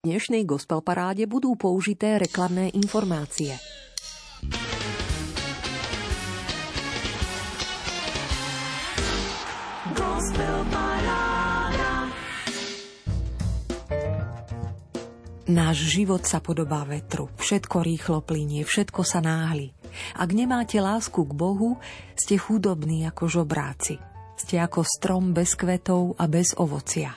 Dnešnej gospel paráde budú použité reklamné informácie. Náš život sa podobá vetru. Všetko rýchlo plinie, všetko sa náhli. Ak nemáte lásku k Bohu, ste chudobní ako žobráci. Ste ako strom bez kvetov a bez ovocia.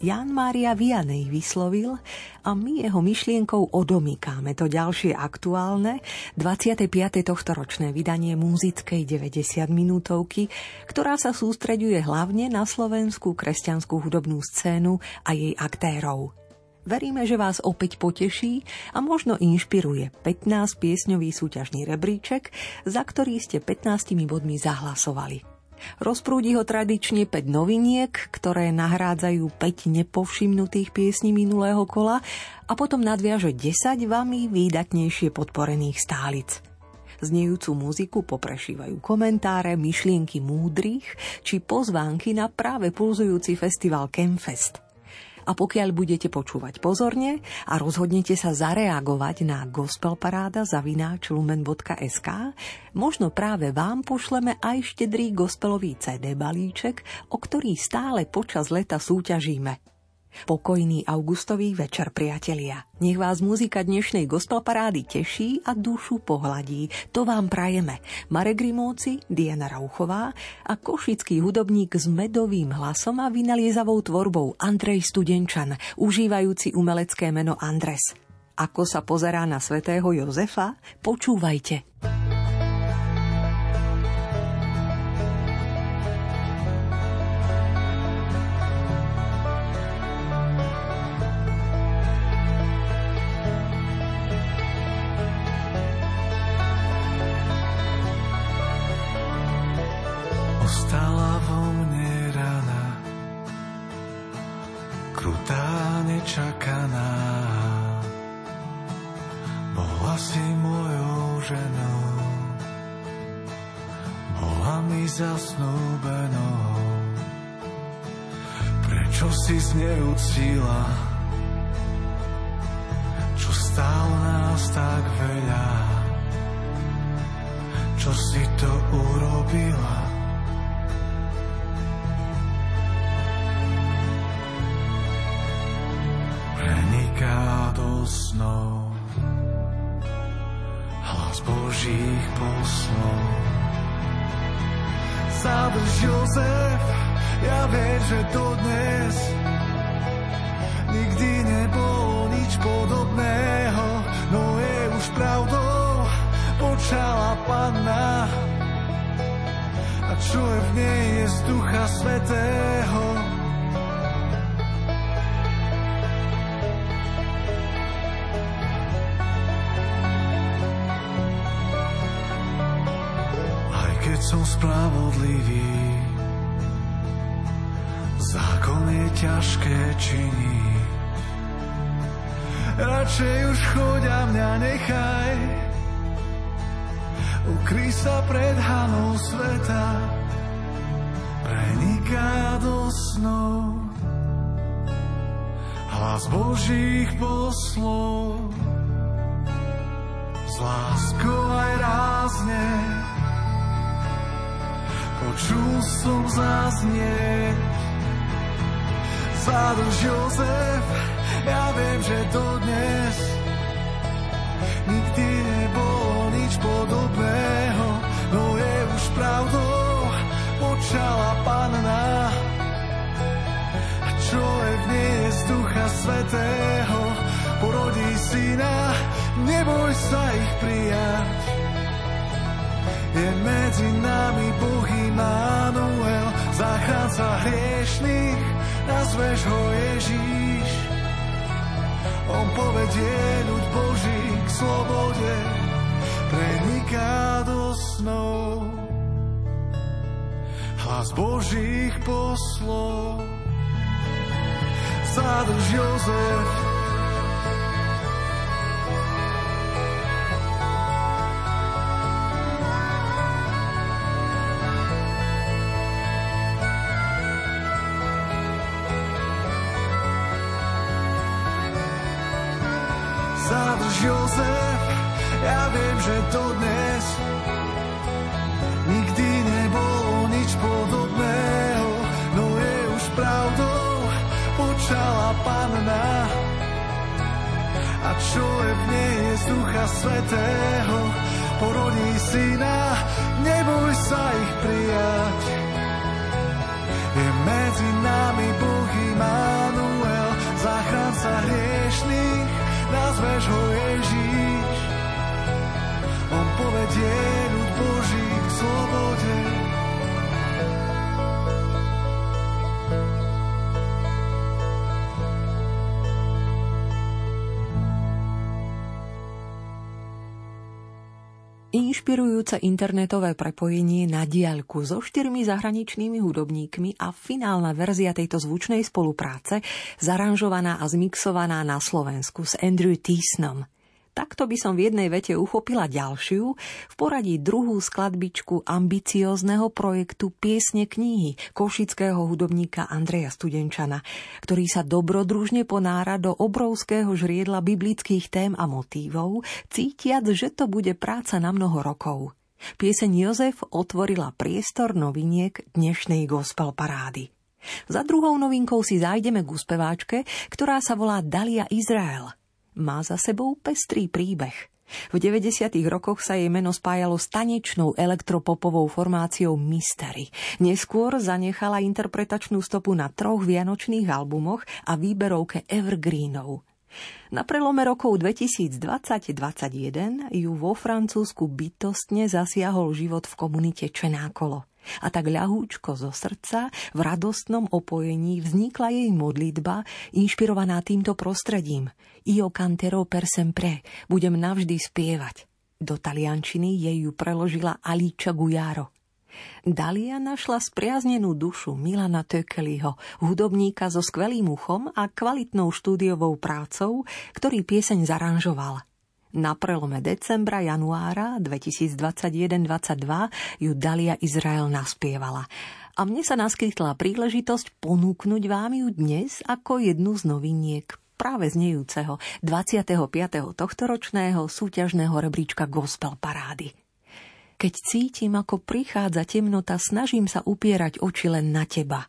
Jan Mária Vianej vyslovil a my jeho myšlienkou odomýkáme to ďalšie aktuálne 25. tohto ročné vydanie múzickej 90 minútovky, ktorá sa sústreďuje hlavne na slovenskú kresťanskú hudobnú scénu a jej aktérov. Veríme, že vás opäť poteší a možno inšpiruje 15 piesňový súťažný rebríček, za ktorý ste 15 bodmi zahlasovali. Rozprúdi ho tradične 5 noviniek, ktoré nahrádzajú 5 nepovšimnutých piesní minulého kola a potom nadviaže 10 vami výdatnejšie podporených stálic. Znejúcu muziku poprešívajú komentáre, myšlienky múdrych či pozvánky na práve pulzujúci festival Campfest – a pokiaľ budete počúvať pozorne a rozhodnete sa zareagovať na gospelparáda zavináč lumen.sk, možno práve vám pošleme aj štedrý gospelový CD balíček, o ktorý stále počas leta súťažíme. Pokojný augustový večer, priatelia. Nech vás muzika dnešnej gospel parády teší a dušu pohladí. To vám prajeme. Marek Rimóci, Diana Rauchová a košický hudobník s medovým hlasom a vynaliezavou tvorbou Andrej Studenčan, užívajúci umelecké meno Andres. Ako sa pozerá na svätého Jozefa? Počúvajte. Nečakaná. Bola si mojou ženou, bola mi zasnúbenou. Prečo si zneúctila, čo stálo nás tak veľa? Čo si to urobila? Preniká do snov. Hlas Božích poslov. Zadrž Jozef, ja viem, že to dnes nikdy nebolo nič podobného, no je už pravdou, počala panna. A čo je v nej je z Ducha Svetého, som spravodlivý. Zákon je ťažké činiť. Radšej už choď a mňa nechaj. Ukry sa pred hanou sveta. Preniká do snov. Hlas Božích poslov. S láskou aj rázne počul som zaznieť. Zadrž Jozef, ja viem, že to dnes nikdy nebolo nič podobného, no je už pravdou, počala panna. A v nej je z Ducha Svetého, porodí syna, neboj sa ich prijať je medzi nami Boh Immanuel, záchranca hriešných, nazveš ho Ježíš. On povedie ľud Boží k slobode, preniká do snov. Hlas Božích poslov, zadrž Jozef, Inšpirujúce internetové prepojenie na diaľku so štyrmi zahraničnými hudobníkmi a finálna verzia tejto zvučnej spolupráce zaranžovaná a zmixovaná na Slovensku s Andrew Teesnom – Takto by som v jednej vete uchopila ďalšiu, v poradí druhú skladbičku ambiciózneho projektu Piesne knihy košického hudobníka Andreja Studenčana, ktorý sa dobrodružne ponára do obrovského žriedla biblických tém a motívov, cítiac, že to bude práca na mnoho rokov. Pieseň Jozef otvorila priestor noviniek dnešnej gospel parády. Za druhou novinkou si zájdeme k uspeváčke, ktorá sa volá Dalia Izrael – má za sebou pestrý príbeh. V 90. rokoch sa jej meno spájalo s tanečnou elektropopovou formáciou Mystery. Neskôr zanechala interpretačnú stopu na troch vianočných albumoch a výberovke Evergreenov. Na prelome rokov 2020-2021 ju vo Francúzsku bytostne zasiahol život v komunite Čenákolo. A tak ľahúčko zo srdca v radostnom opojení vznikla jej modlitba, inšpirovaná týmto prostredím. Io cantero per sempre, budem navždy spievať. Do taliančiny jej ju preložila Aliča Gujaro. Dalia našla spriaznenú dušu Milana Tökeliho, hudobníka so skvelým uchom a kvalitnou štúdiovou prácou, ktorý pieseň zaranžoval – na prelome decembra, januára 2021-2022 ju Dalia Izrael naspievala. A mne sa naskytla príležitosť ponúknuť vám ju dnes ako jednu z noviniek práve znejúceho 25. tohtoročného súťažného rebríčka Gospel Parády. Keď cítim, ako prichádza temnota, snažím sa upierať oči len na teba.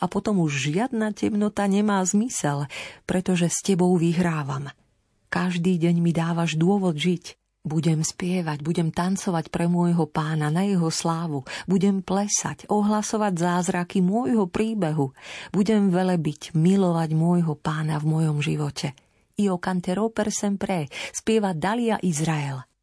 A potom už žiadna temnota nemá zmysel, pretože s tebou vyhrávam – každý deň mi dávaš dôvod žiť. Budem spievať, budem tancovať pre môjho pána na jeho slávu, budem plesať, ohlasovať zázraky môjho príbehu, budem velebiť, milovať môjho pána v mojom živote. Io canterò per sempre, spieva Dalia Izrael.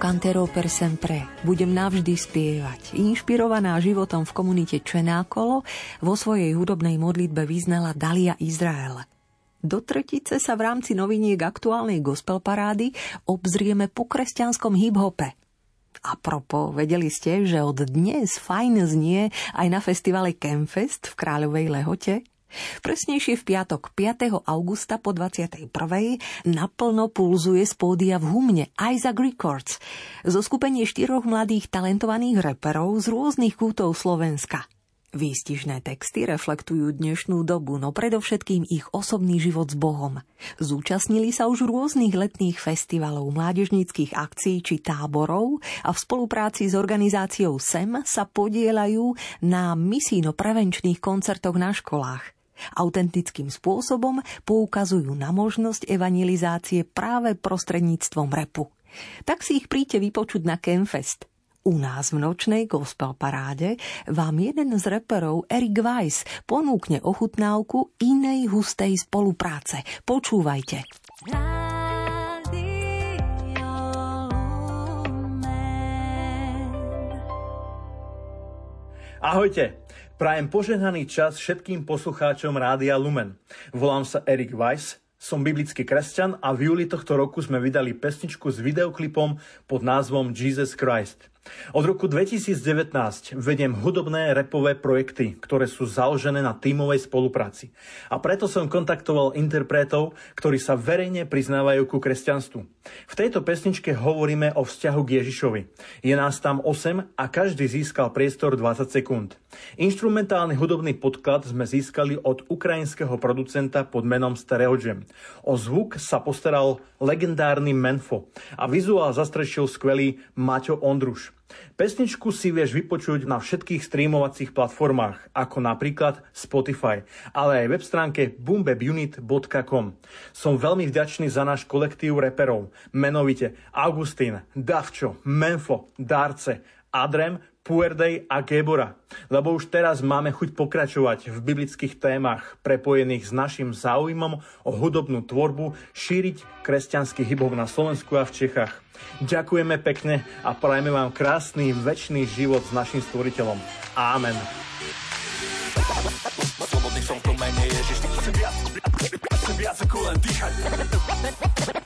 Io canterò per sempre. Budem navždy spievať. Inšpirovaná životom v komunite Čenákolo vo svojej hudobnej modlitbe vyznala Dalia Izrael. Do tretice sa v rámci noviniek aktuálnej gospel parády obzrieme po kresťanskom hip-hope. A propo, vedeli ste, že od dnes fajn znie aj na festivale Campfest v Kráľovej Lehote? Presnejšie v piatok 5. augusta po 21. naplno pulzuje z pódia v Humne Isaac Records zo skupenie štyroch mladých talentovaných reperov z rôznych kútov Slovenska. Výstižné texty reflektujú dnešnú dobu, no predovšetkým ich osobný život s Bohom. Zúčastnili sa už rôznych letných festivalov, mládežníckých akcií či táborov a v spolupráci s organizáciou SEM sa podielajú na misijno-prevenčných koncertoch na školách. Autentickým spôsobom poukazujú na možnosť evangelizácie práve prostredníctvom repu. Tak si ich príďte vypočuť na Campfest. U nás v nočnej gospel paráde vám jeden z reperov Eric Weiss ponúkne ochutnávku inej hustej spolupráce. Počúvajte. Ahojte, prajem požehnaný čas všetkým poslucháčom Rádia Lumen. Volám sa Erik Weiss, som biblický kresťan a v júli tohto roku sme vydali pesničku s videoklipom pod názvom Jesus Christ. Od roku 2019 vediem hudobné repové projekty, ktoré sú založené na tímovej spolupráci. A preto som kontaktoval interpretov, ktorí sa verejne priznávajú ku kresťanstvu. V tejto pesničke hovoríme o vzťahu k Ježišovi. Je nás tam 8 a každý získal priestor 20 sekúnd. Instrumentálny hudobný podklad sme získali od ukrajinského producenta pod menom Stereo Jam. O zvuk sa postaral legendárny Menfo a vizuál zastrešil skvelý Maťo Ondruš. Pesničku si vieš vypočuť na všetkých streamovacích platformách, ako napríklad Spotify, ale aj web stránke boombebunit.com. Som veľmi vďačný za náš kolektív reperov, menovite Augustín, Davčo, Menfo, Darce, Adrem, Puerdej a Gebora, lebo už teraz máme chuť pokračovať v biblických témach prepojených s našim záujmom o hudobnú tvorbu, šíriť kresťanský hip na Slovensku a v Čechách. Ďakujeme pekne a prajeme vám krásny väčší život s našim stvoriteľom. Amen. Viac ako len dýchať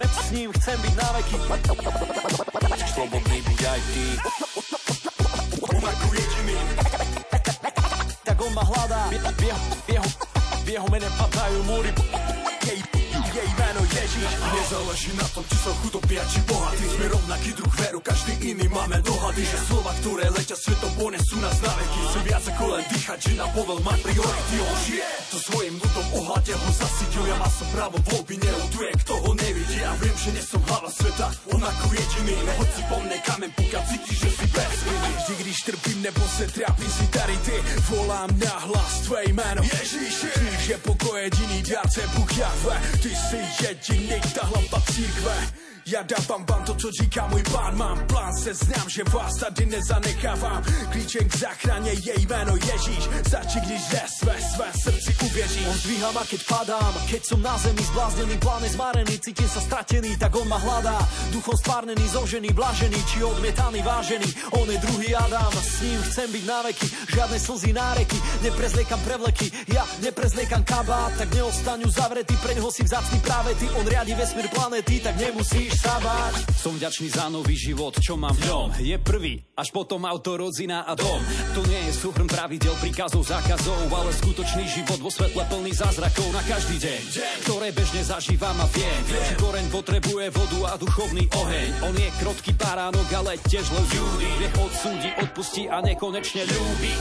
S ním chcem byť na veky Slobodný byť aj ty on ako jediný. Tak on ma hľadá. V jeho, v jeho, v jeho mene padajú múry. Jej, jej meno Ježiš. Nezáleží na tom, či som chudobný či bohatý. Sme rovnaký druh veru, každý iný máme dohady. Že slova, ktoré letia svetom, ponesú nás na veky. Chcem viac ako len dýchať, že na povel mať priority. On žije to svojim ľudom, ohľade ho zasytil. Ja má som právo voľby, neutuje, kto ho nevidí. Ja viem, že nie som hlava sveta, on ako jediný. Hoď si po mne kamen, pokiaľ cítiš, že si bez. Vždy, když trpím nebo se trápim, si tady ty. Volám na hlas tvé jméno. Ježíši, že pokoj jediný dárce, Bůh Jahve. Ty si jediný, ta hlava církve. Ja dávam vám to, co říká môj pán. Mám plán, se znám, že vás tady nezanechávám. Klíčem k záchrane je jméno Ježíš. Stačí, když ze své, své srdci uvěříš On zdvíha ma, keď padám Keď som na zemi zbláznený, pláne zmarený Cítim sa stratený, tak on ma hľadá. Duchom stvárnený, zožený, blažený Či odmietaný, vážený. On je druhý Adam, s ním chcem byť na veky. Žiadne slzy, náreky, neprezliekam prevleky. Ja neprezliekam kabát, tak neostaňu zavretý Preň ho si vzácný práve ty. On riadi vesmír planety, tak nemusíš sa báť. Som vďačný za nový život, čo mám v ňom. Je prvý, až potom auto, rodzina a dom. To nie je súhrn pravidel, príkazov, zákazov, ale skutočný život vo svetle plný zázrakov na každý deň, ktoré bežne zažívam a viem, že koreň potrebuje vodu a duchovný oheň. On je krotký baránok, ale tiež len ľudí. Vie odsúdi, odpustí a nekonečne ľúbi.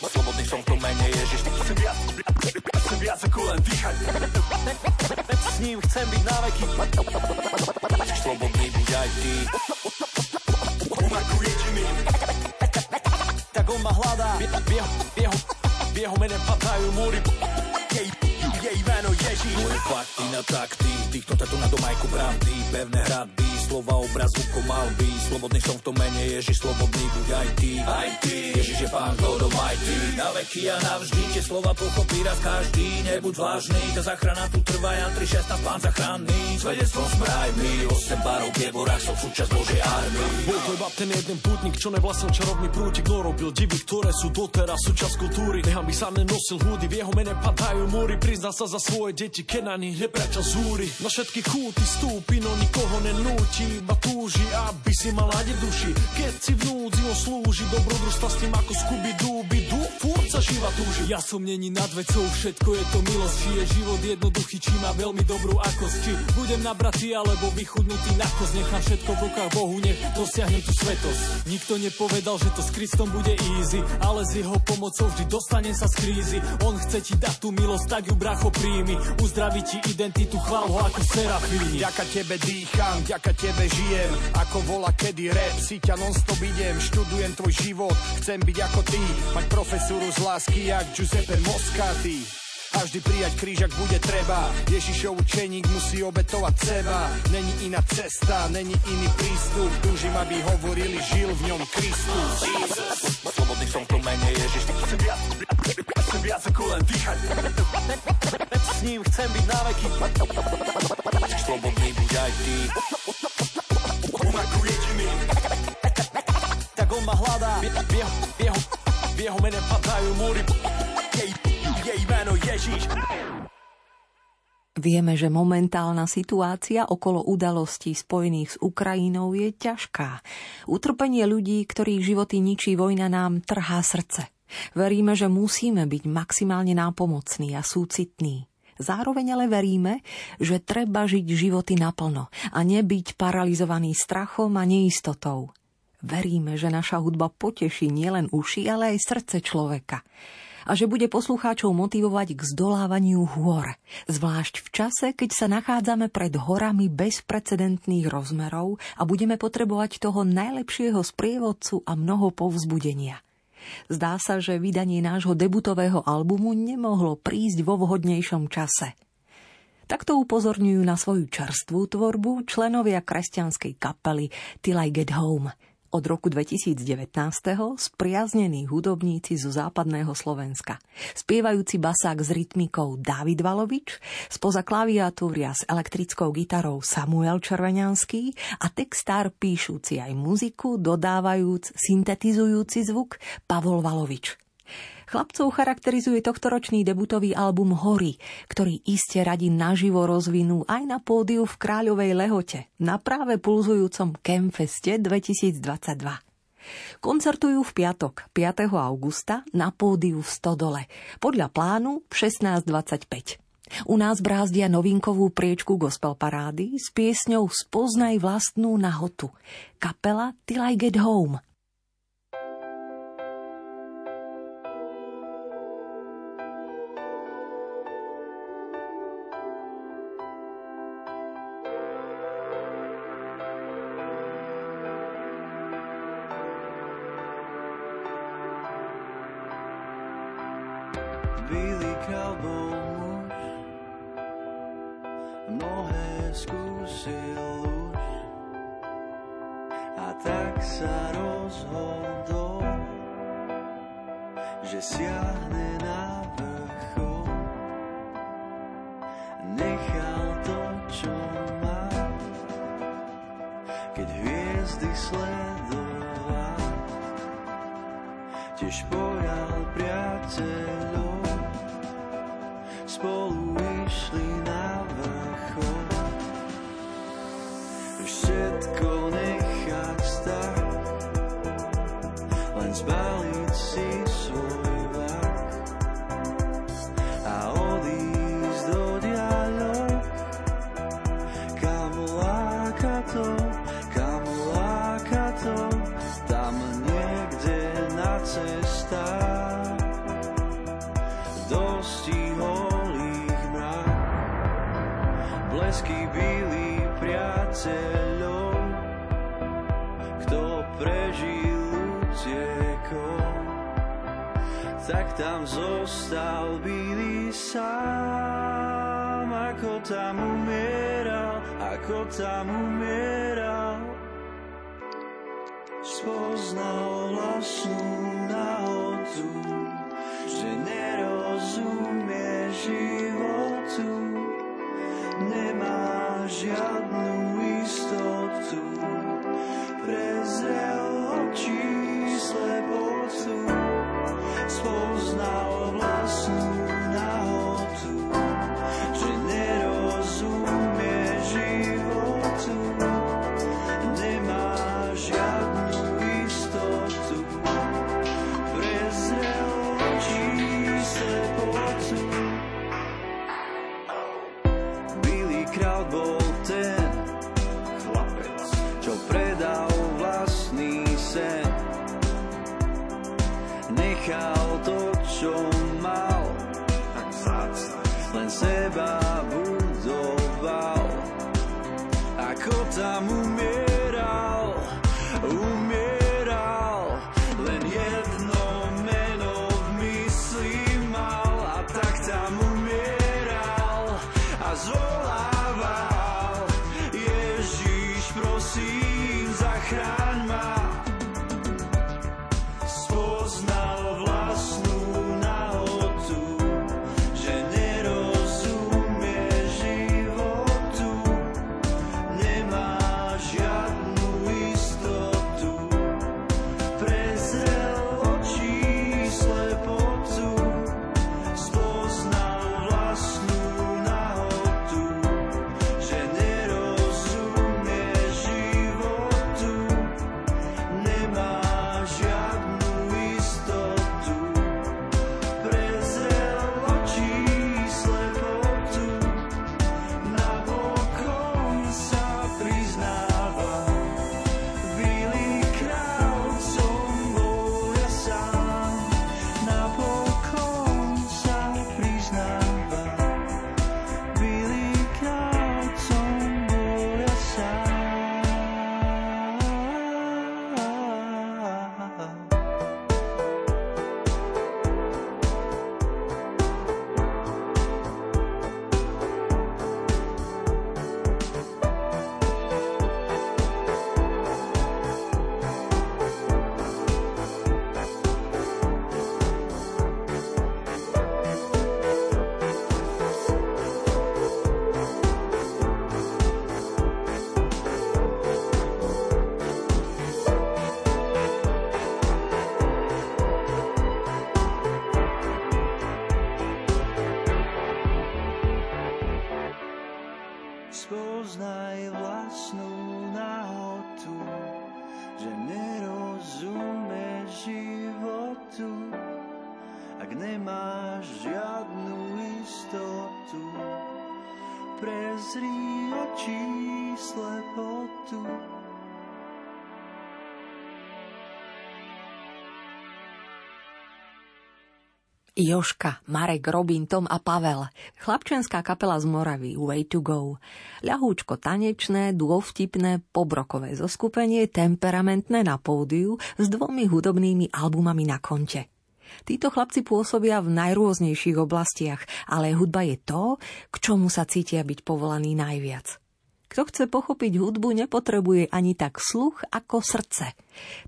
Slobodný som to mene Ježiš, viac, chcem viac ako len dýchať. S ním chcem byť na veky. Slobodný buď aj ty. On ako jediný. Tak on ma hľadá. V jeho, v mene padajú múry. Jej, jej meno Ježíš. Moje fakty na takty, týchto tatu na domajku pravdy, pevné hradby, slova obrazu komalby. Slobodný som v tom mene Ježiš, slobodný buď aj ty. Aj ty. Ježiš je pán God Almighty. Na veky a navždy tie slova pochopí raz každý. Nebuď zvláštny, tá zachrana tu trvá, Jan 3.16, pán zachranný. Svedectvom sme aj my, 8 barov v borách, som súčasť Božej armii. Bol to iba ten jeden putník, čo nevlastnil čarovný prútik, no robil divy, ktoré sú doteraz súčasť kultúry. Nechám by sa nenosil húdy, v jeho mene padajú múry, prizná sa za svoje deti, keď na nich nepreča zúry. Na všetky kúty stúpi, no nikoho nenúti, iba túži, aby si mal nádej v duši. Keď si v núdzi on slúži, dobrodružstva s tým ako Scooby Dooby Doo, furt sa živa túži. Ja som není nad vecou, všetko je to milosť, či je život jednoduchý, či má veľmi dobrú akosť, či budem nabratý alebo vychudnutý na kosť, nechám všetko v rukách Bohu, nech dosiahnem tú svetosť. Nikto nepovedal, že to s Kristom bude easy, ale s jeho pomocou vždy dostanem sa z krízy. On chce ti dať tú milosť, tak ju bracho príjmi, uzdraví ti identitu, chvál ho ako serafíni. Ďaka tebe dýcham, ďaka tebe žijem. Ako vola kedy rap, si ťa non-stop idem. Študujem tvoj život, chcem byť ako ty. Mať profesúru z lásky, jak Giuseppe Moscati. A vždy prijať kríž, ak bude treba. Ježišov učeník musí obetovať seba. Není iná cesta, není iný prístup. Túžim, aby hovorili, žil v ňom Kristus. Slobodný som v tom mene Ježiš, chcem viac, chcem viac ako len dýchať. S ním chcem byť na veky. Slobodný buď aj ty. Ma hľadá. Padajú múry. Vieme, že momentálna situácia okolo udalostí spojených s Ukrajinou je ťažká. Utrpenie ľudí, ktorých životy ničí vojna, nám trhá srdce. Veríme, že musíme byť maximálne nápomocní a súcitní. Zároveň ale veríme, že treba žiť životy naplno a nebyť paralizovaný strachom a neistotou. Veríme, že naša hudba poteší nielen uši, ale aj srdce človeka a že bude poslucháčov motivovať k zdolávaniu hôr, zvlášť v čase, keď sa nachádzame pred horami bezprecedentných rozmerov a budeme potrebovať toho najlepšieho sprievodcu a mnoho povzbudenia. Zdá sa, že vydanie nášho debutového albumu nemohlo prísť vo vhodnejšom čase. Takto upozorňujú na svoju čerstvú tvorbu členovia kresťanskej kapely Till I Get Home – od roku 2019. spriaznení hudobníci zo západného Slovenska. Spievajúci basák s rytmikou David Valovič, spoza klaviatúria s elektrickou gitarou Samuel Červeňanský a textár píšúci aj muziku, dodávajúc syntetizujúci zvuk Pavol Valovič. Chlapcov charakterizuje tohtoročný debutový album Hory, ktorý iste radi naživo rozvinú aj na pódiu v Kráľovej Lehote na práve pulzujúcom Campfeste 2022. Koncertujú v piatok 5. augusta na pódiu v Stodole podľa plánu v 16.25. U nás brázdia novinkovú priečku gospel parády s piesňou Spoznaj vlastnú nahotu. Kapela Till I Get Home – Joška, Marek, Robin, Tom a Pavel. Chlapčenská kapela z Moravy, Way to go. Ľahúčko tanečné, dôvtipné, pobrokové zoskupenie, temperamentné na pódiu s dvomi hudobnými albumami na konte. Títo chlapci pôsobia v najrôznejších oblastiach, ale hudba je to, k čomu sa cítia byť povolaní najviac. Kto chce pochopiť hudbu, nepotrebuje ani tak sluch ako srdce.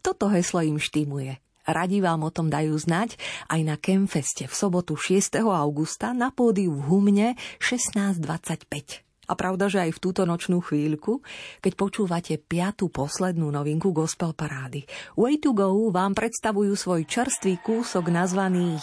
Toto heslo im štimuje. Radi vám o tom dajú znať aj na Kemfeste v sobotu 6. augusta na pódiu v Humne 16.25. A pravda, že aj v túto nočnú chvíľku, keď počúvate piatú poslednú novinku Gospel Parády, Way to Go vám predstavujú svoj čerstvý kúsok nazvaný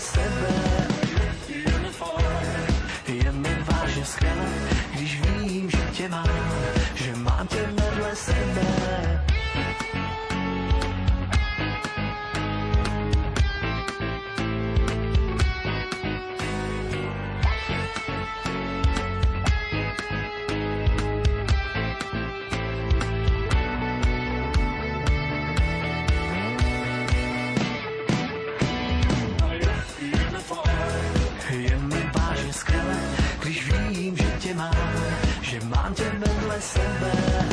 sebe. Je mi vážne skvelé, když vím, že tě mám Že mám tě vedle sebe. Fajn.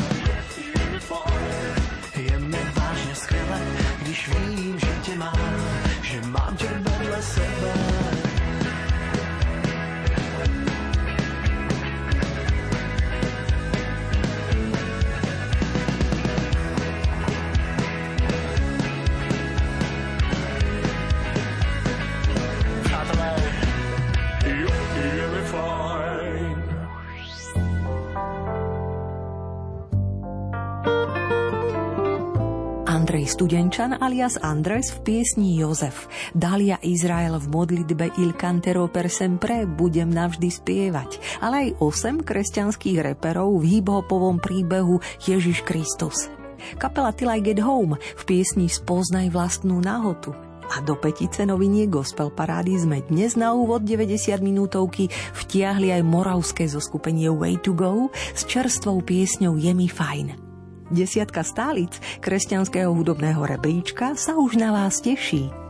Studenčan alias Andres v piesni Jozef, Dalia Izrael v modlitbe Il Cantero per sempre Budem navždy spievať, ale aj osem kresťanských reperov v hiphopovom príbehu Ježiš Kristus. Kapela Till I Get Home v piesni Spoznaj vlastnú nahotu, a do petice novinie Gospel Parády sme dnes na úvod 90 minútovky vtiahli aj moravské zoskupenie Way to Go s čerstvou piesňou Je mi fajn. Desiatka stálic kresťanského hudobného rebríčka sa už na vás teší.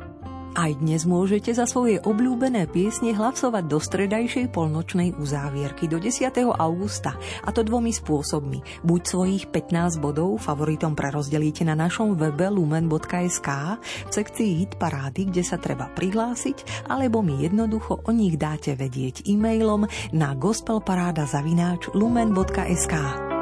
Aj dnes môžete za svoje obľúbené piesne hlasovať do stredajšej polnočnej uzávierky do 10. augusta, a to dvomi spôsobmi. Buď svojich 15 bodov favoritom prerozdelíte na našom webe lumen.sk v sekcii Hit Parády, kde sa treba prihlásiť, alebo mi jednoducho o nich dáte vedieť e-mailom na gospelparáda lumen.sk.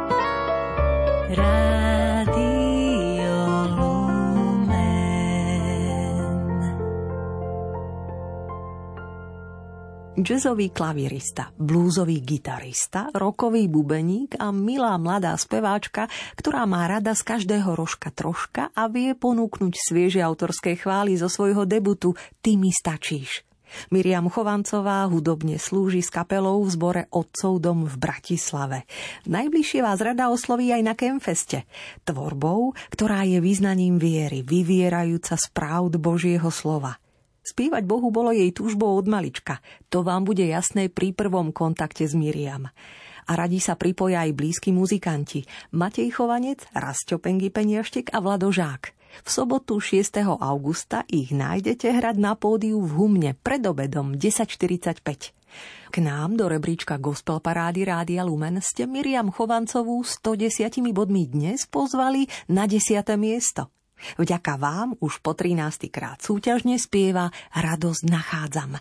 Jazzový klavirista, blúzový gitarista, rokový bubeník a milá mladá speváčka, ktorá má rada z každého rožka troška a vie ponúknuť svieže autorské chvály zo svojho debutu Ty mi stačíš. Miriam Chovancová hudobne slúži s kapelou v zbore Otcov dom v Bratislave. Najbližšie vás rada osloví aj na Kemfeste. Tvorbou, ktorá je význaním viery, vyvierajúca z pravd Božieho slova – Spívať Bohu bolo jej túžbou od malička. To vám bude jasné pri prvom kontakte s Miriam. A radi sa pripoja aj blízki muzikanti. Matej Chovanec, Rastio Pengy Peniaštek a Vlado Žák. V sobotu 6. augusta ich nájdete hrať na pódiu v Humne pred obedom 10.45. K nám do rebríčka Gospel Parády Rádia Lumen ste Miriam Chovancovú 110 bodmi dnes pozvali na 10. miesto. Vďaka vám už po 13. krát súťažne spieva Radosť nachádzam.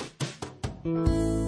Radosť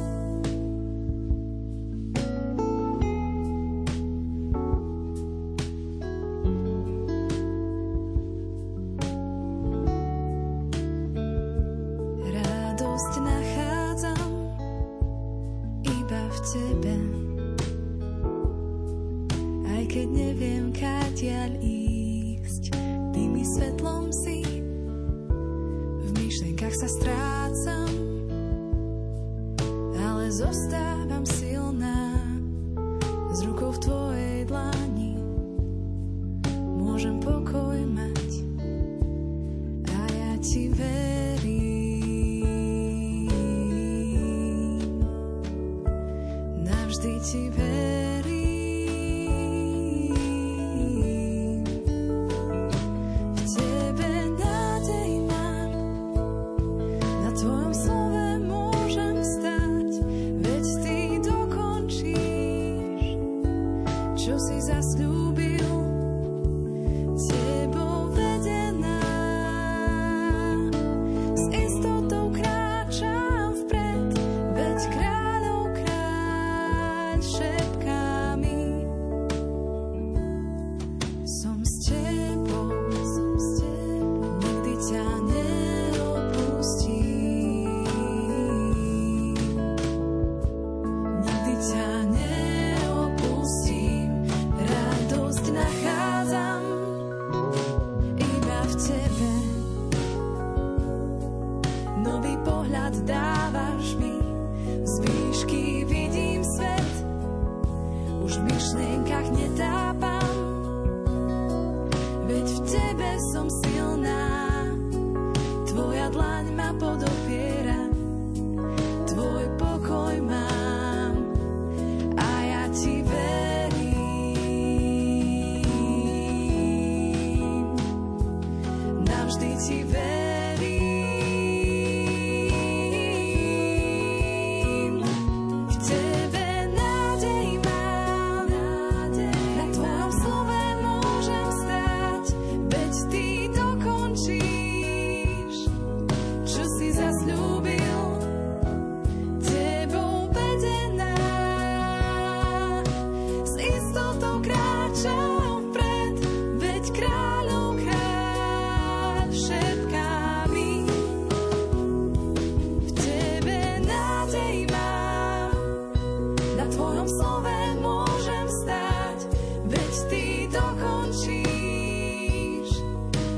dokončíš,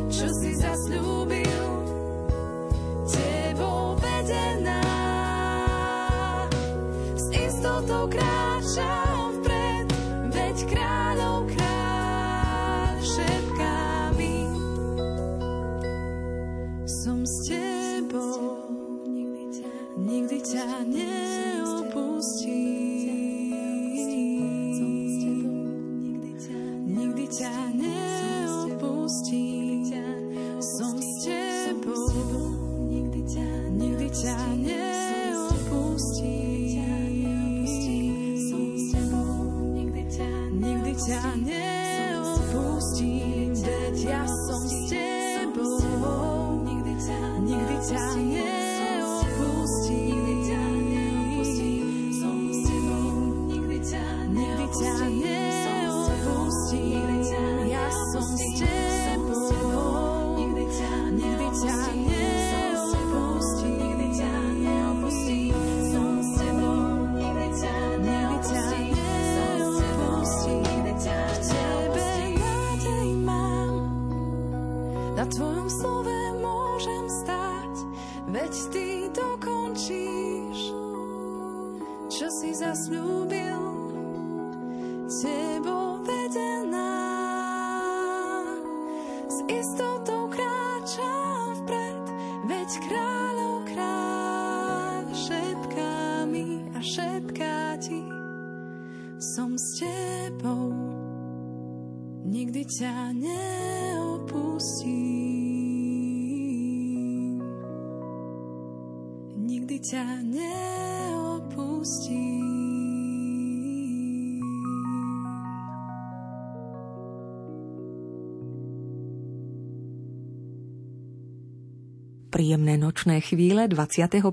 čo si zasľúbil, tebou vedená. S istotou kráčam vpred, veď kráčam Príjemné nočné chvíle 25.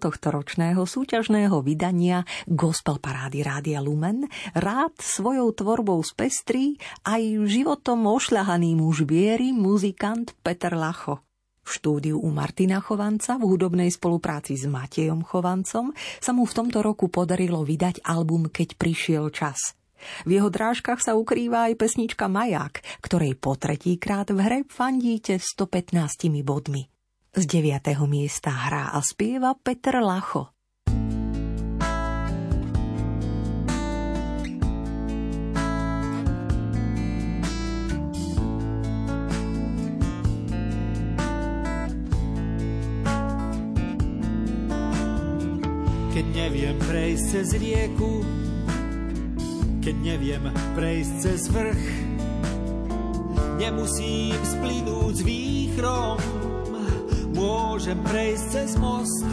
tohto ročného súťažného vydania Gospel Parády Rádia Lumen rád svojou tvorbou spestrí aj životom ošľahaný muž viery, muzikant Peter Lacho. V štúdiu u Martina Chovanca v hudobnej spolupráci s Matejom Chovancom sa mu v tomto roku podarilo vydať album Keď prišiel čas. V jeho drážkach sa ukrýva aj pesnička Maják, ktorej po tretíkrát v hre fandíte 115 bodmi. Z 9. miesta hrá a spieva Petr Lacho. Keď neviem prejsť cez rieku, keď neviem prejsť cez vrch, nemusím splínuť s výchrom, môžem prejsť cez most,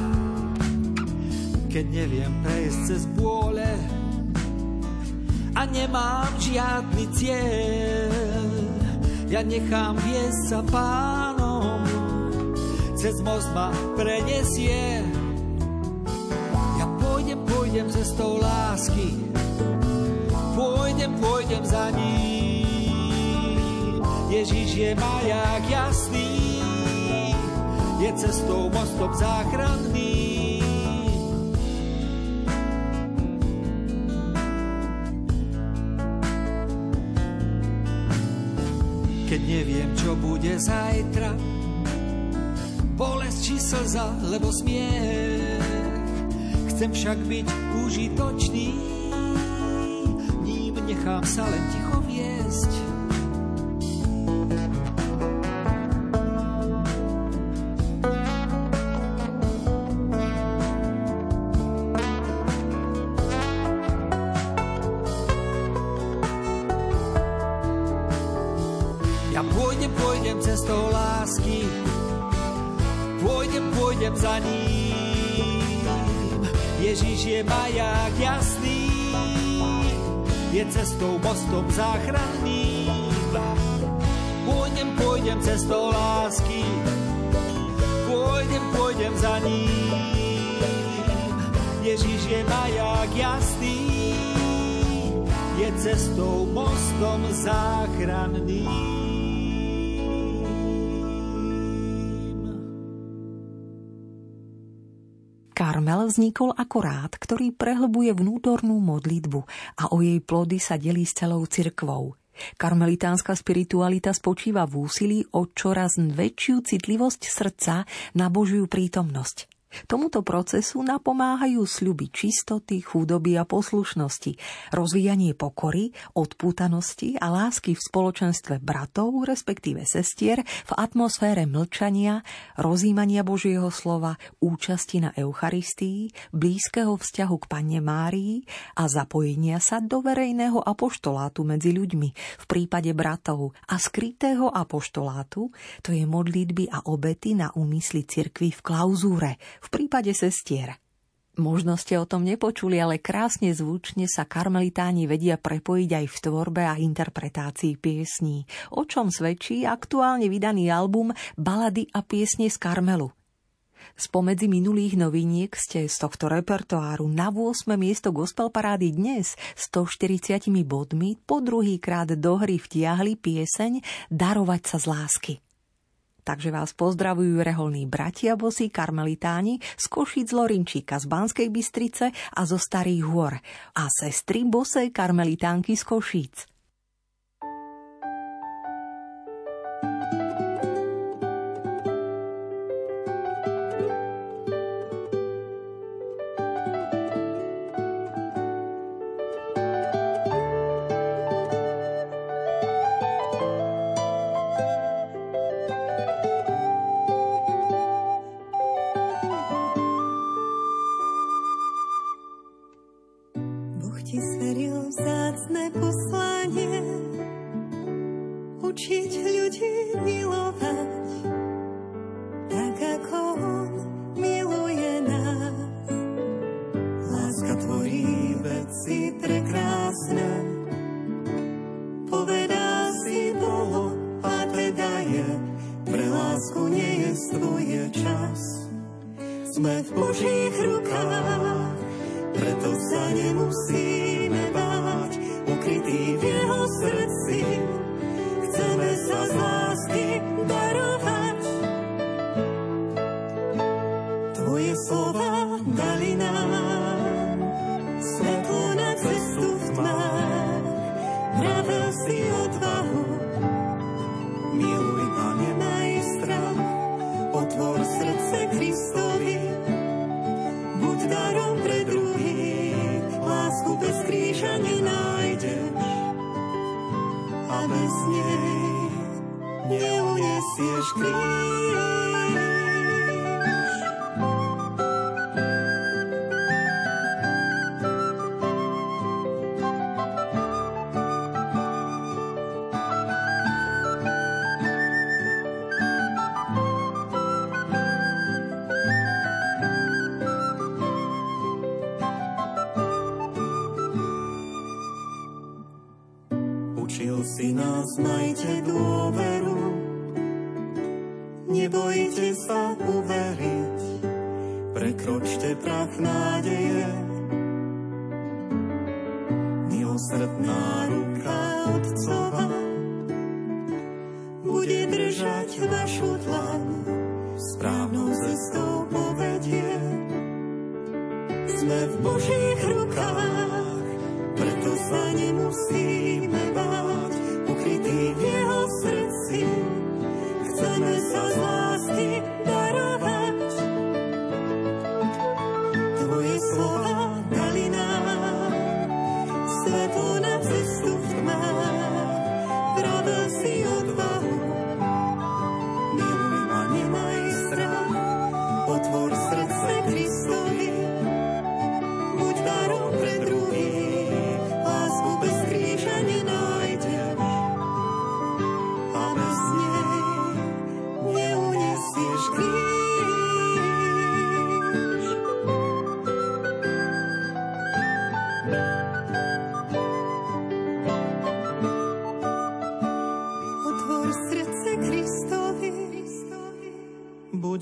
keď neviem prejsť cez bôle a nemám žiadny cieľ. Ja nechám viesť sa pánom, cez most ma prenesie. Ja pôjdem, pôjdem cestou lásky, pôjdem, pôjdem za ním. Ježiš je maják jasný, je cestou mostom záchranný. Keď neviem, čo bude zajtra, bolesť či slza, lebo smiech. Chcem však byť užitočný, ním nechám sa len ticho viesť. Vznikol ako rád, ktorý prehlbuje vnútornú modlitbu a o jej plody sa delí s celou cirkvou. Karmelitánska spiritualita spočíva v úsilí o čoraz väčšiu citlivosť srdca na Božiu prítomnosť. Tomuto procesu napomáhajú sľuby čistoty, chudoby a poslušnosti, rozvíjanie pokory, odpútanosti a lásky v spoločenstve bratov, respektíve sestier, v atmosfére mlčania, rozímania Božieho slova, účasti na Eucharistii, blízkeho vzťahu k Panne Márii a zapojenia sa do verejného apoštolátu medzi ľuďmi. V prípade bratov a skrytého apoštolátu, to je modlitby a obety na úmysly cirkvy v klauzúre, v prípade sestier. Možno ste o tom nepočuli, ale krásne zvučne sa karmelitáni vedia prepojiť aj v tvorbe a interpretácii piesní, o čom svedčí aktuálne vydaný album Balady a piesne z Karmelu. Spomedzi minulých noviniek ste z tohto repertoáru na 8. miesto gospel parády dnes 140 bodmi po druhý krát do hry vtiahli pieseň Darovať sa z lásky. Takže vás pozdravujú reholní bratia bosí karmelitáni z Košic Lorinčíka z Banskej Bystrice a zo Starých hôr a sestry bosej karmelitánky z Košíc. Ruka Otcova bude držať vašu dlan, správnou cestou povedie. Sme v Božích rukách, preto sa nemusíme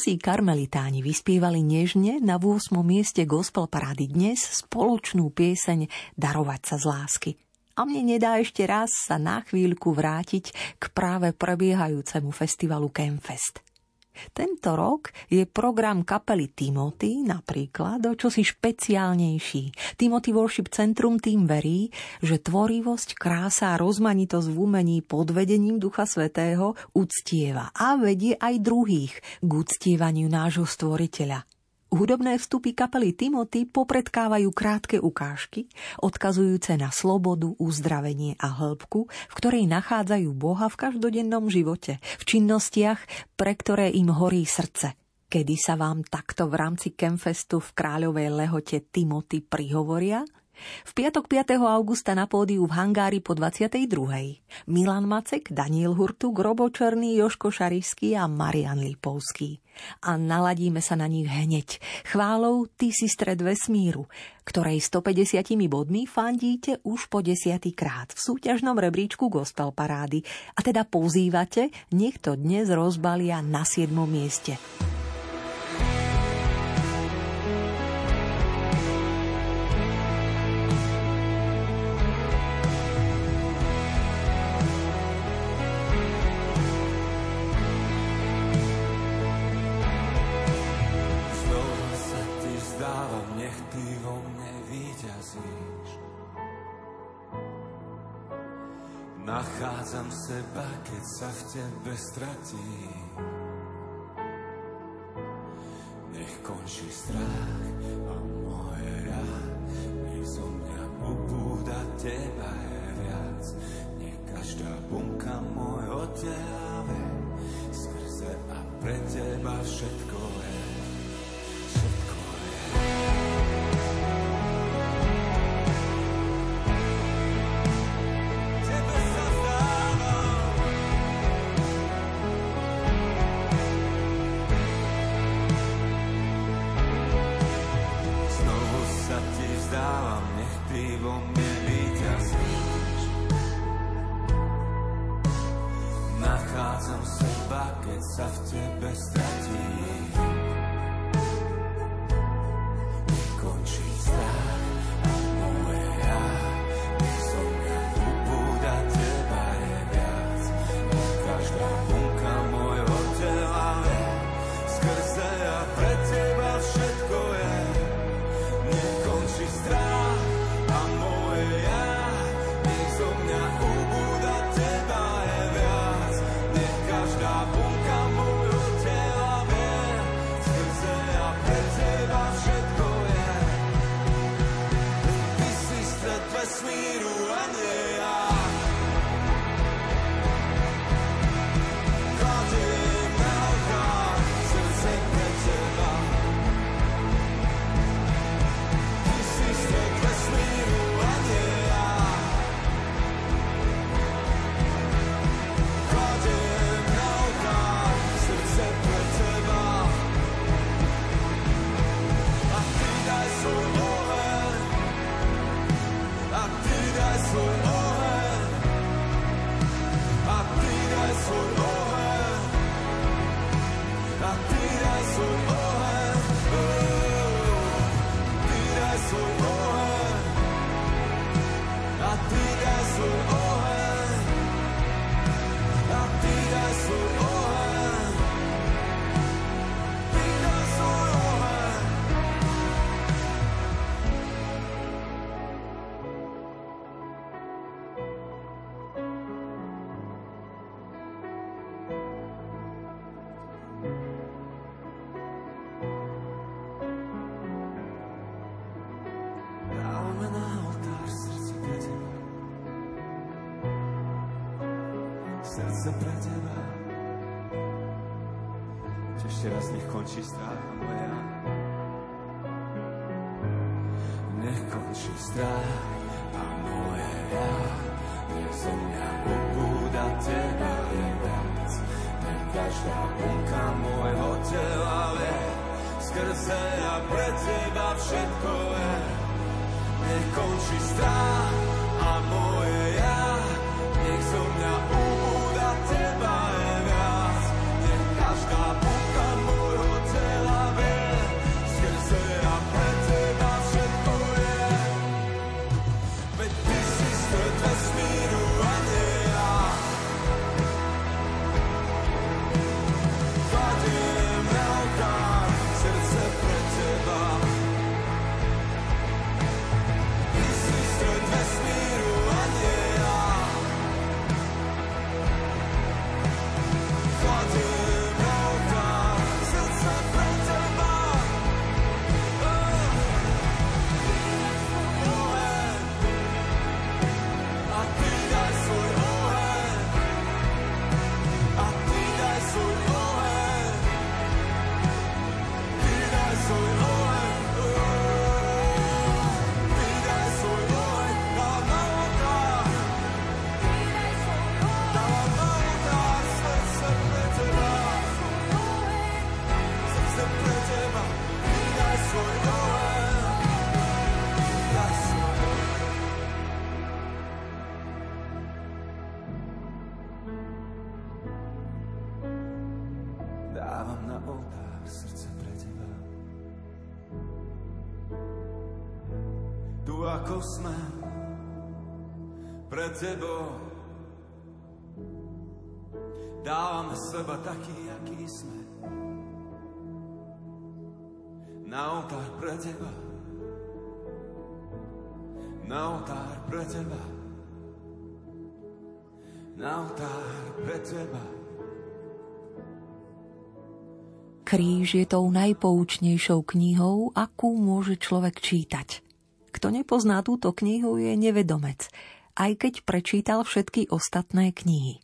Bosí karmelitáni vyspievali nežne na 8. mieste gospel parády dnes spoločnú pieseň Darovať sa z lásky. A mne nedá ešte raz sa na chvíľku vrátiť k práve prebiehajúcemu festivalu Campfest. Tento rok je program kapely Timothy napríklad o čosi špeciálnejší. Timothy Worship Centrum tým verí, že tvorivosť, krása a rozmanitosť v umení pod vedením Ducha Svetého uctieva a vedie aj druhých k uctievaniu nášho stvoriteľa. Hudobné vstupy kapely Timothy popredkávajú krátke ukážky, odkazujúce na slobodu, uzdravenie a hĺbku, v ktorej nachádzajú Boha v každodennom živote, v činnostiach, pre ktoré im horí srdce. Kedy sa vám takto v rámci Kemfestu v Kráľovej lehote Timothy prihovoria – v piatok 5. augusta na pódiu v hangári po 22. Milan Macek, Daniel Hurtuk, Robo Černý, Joško Šarišský a Marian Lipovský. A naladíme sa na nich hneď. Chválou Ty si stred vesmíru, ktorej 150 bodmi fandíte už po desiatý krát v súťažnom rebríčku Gospel Parády. A teda pozývate, nech to dnes rozbalia na 7. mieste. stratí. Nech končí strach a moje ja, nech zo mňa pobúda teba je viac. Nech každá bunka môjho tela skrze a pre teba všetko for all. končí stráha moja. Nech končí stráha moja, nech zo mňa pobúda teba je viac. Nech každá bunka môjho tela vie, skrze a pre teba všetko je. Nech končí stráha teba. Na oltár pre teba. Na oltár pre teba. Kríž je tou najpoučnejšou knihou, akú môže človek čítať. Kto nepozná túto knihu, je nevedomec, aj keď prečítal všetky ostatné knihy.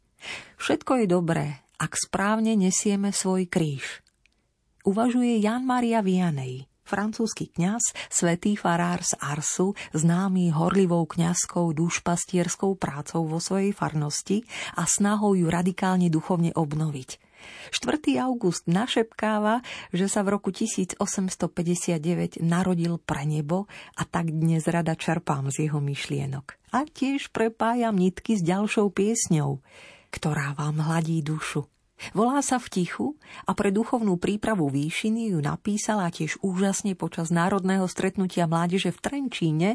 Všetko je dobré, ak správne nesieme svoj kríž. Uvažuje Jan Maria Vianej francúzsky kňaz, svätý farár z Arsu, známy horlivou kňazskou dušpastierskou prácou vo svojej farnosti a snahou ju radikálne duchovne obnoviť – 4. august našepkáva, že sa v roku 1859 narodil pre nebo a tak dnes rada čerpám z jeho myšlienok. A tiež prepájam nitky s ďalšou piesňou, ktorá vám hladí dušu. Volá sa v tichu a pre duchovnú prípravu výšiny ju napísala tiež úžasne počas národného stretnutia mládeže v Trenčíne,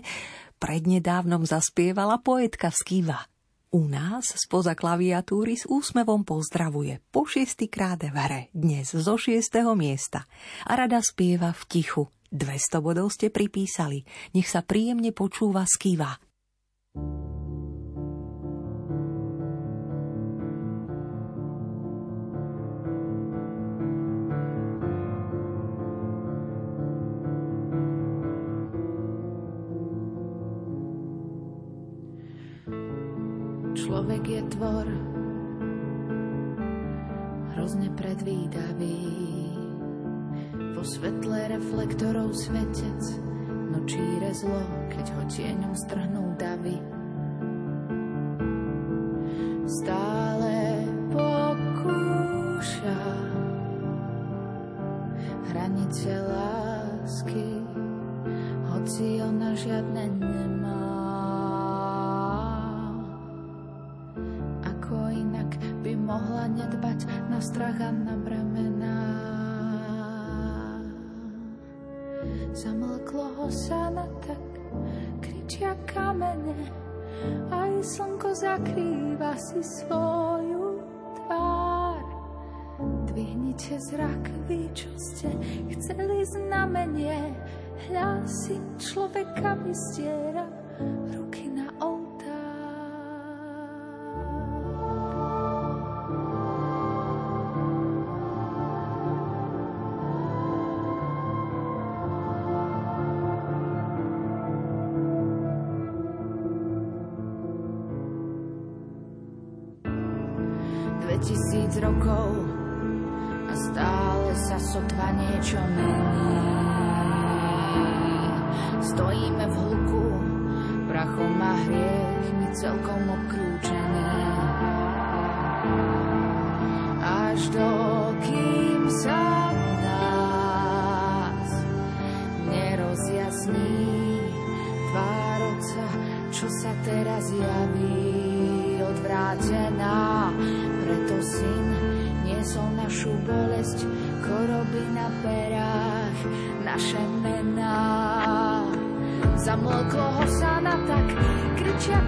prednedávnom zaspievala poetka Skiva. U nás spoza klaviatúry s úsmevom pozdravuje po šiestýkrát v hre, dnes zo šiestého miesta. A rada spieva v tichu. 200 bodov ste pripísali. Nech sa príjemne počúva skýva. thank you tvor hrozne predvídavý. Vo svetle reflektorov svetec nočíre zlo, keď ho tieňom strhnú davy. Stále pokúša hranice lásky, hoci ona žiadne nemá. Na strach a na bremená. Zamlklo ho sa na tak, kričia kamene, aj slnko zakrýva si svoju tvár. Dvihnite zrak, vy, čo ste chceli znamenie, hľa si človeka vystiera celkom obklúčená. Až do kým sa nás nerozjasní tvár oca, čo sa teraz javí odvrátená. Preto syn niesol našu bolesť, choroby na perách, naše mená. Zamlklo ho sa na tak, kričia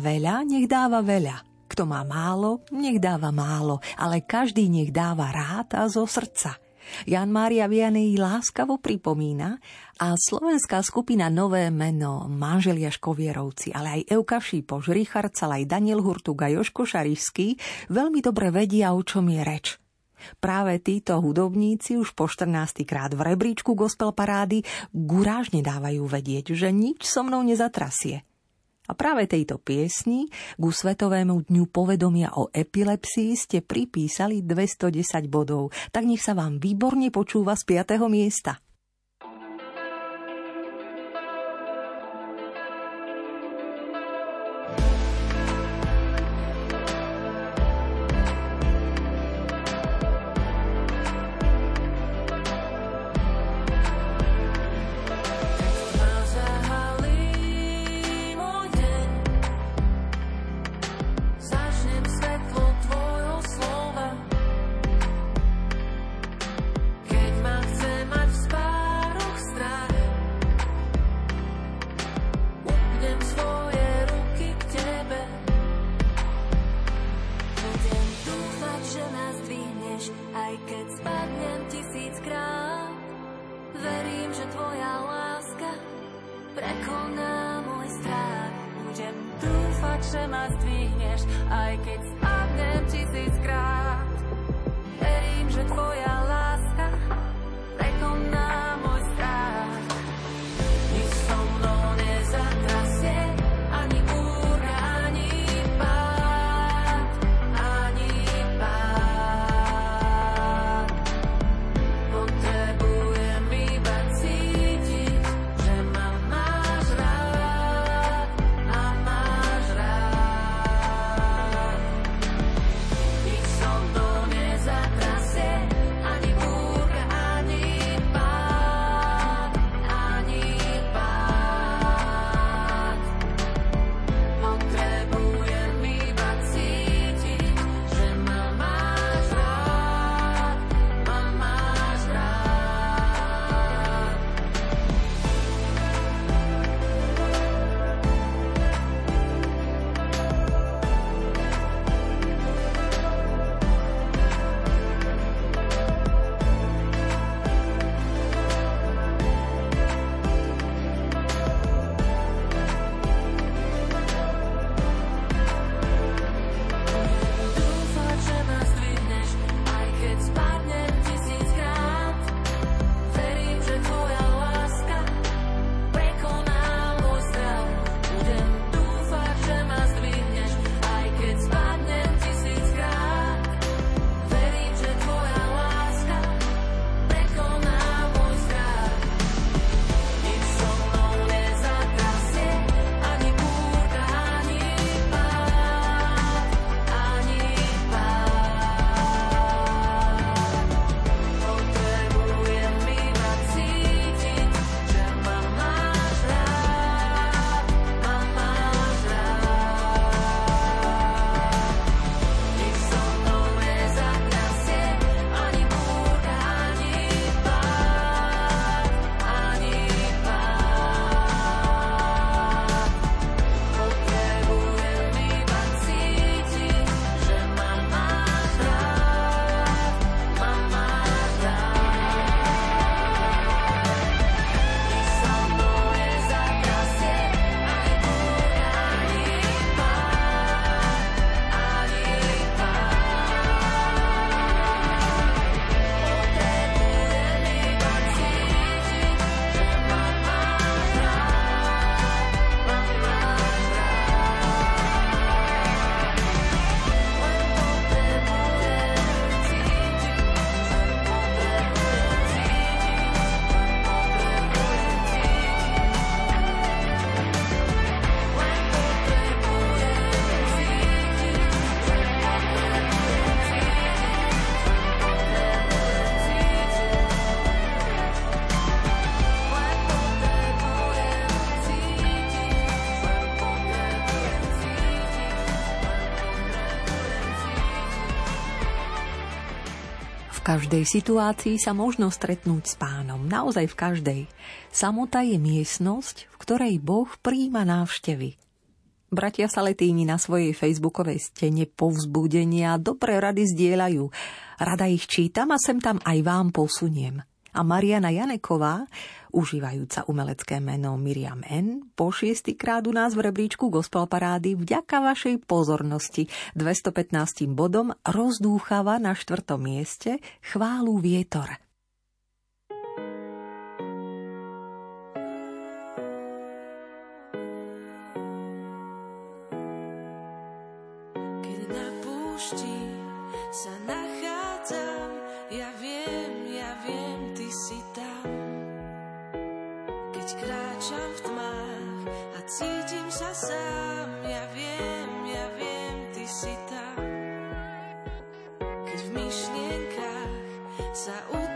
veľa, nech dáva veľa. Kto má málo, nech dáva málo, ale každý nech dáva rád a zo srdca. Jan Mária Vianney láskavo pripomína a slovenská skupina Nové meno, manželia Škovierovci, ale aj Euka Šípoš, Richard Salaj, Daniel Hurtug a Joško Šarišský veľmi dobre vedia, o čom je reč. Práve títo hudobníci už po 14. krát v rebríčku gospel parády gurážne dávajú vedieť, že nič so mnou nezatrasie. A práve tejto piesni ku Svetovému dňu povedomia o epilepsii ste pripísali 210 bodov, tak nech sa vám výborne počúva z 5. miesta. Každej situácii sa možno stretnúť s pánom, naozaj v každej. Samota je miestnosť, v ktorej Boh príjma návštevy. Bratia Saletíni na svojej facebookovej stene povzbudenia dobre rady zdieľajú. Rada ich čítam a sem tam aj vám posuniem. A Mariana Janeková, užívajúca umelecké meno Miriam N., po šiestýkrát u nás v rebríčku Gospel Parády vďaka vašej pozornosti 215. bodom rozdúchava na štvrtom mieste chválu vietor. Cítim sa sám, ja viem, ja viem, ty si tam. Keď v myšlienkach sa uvidím,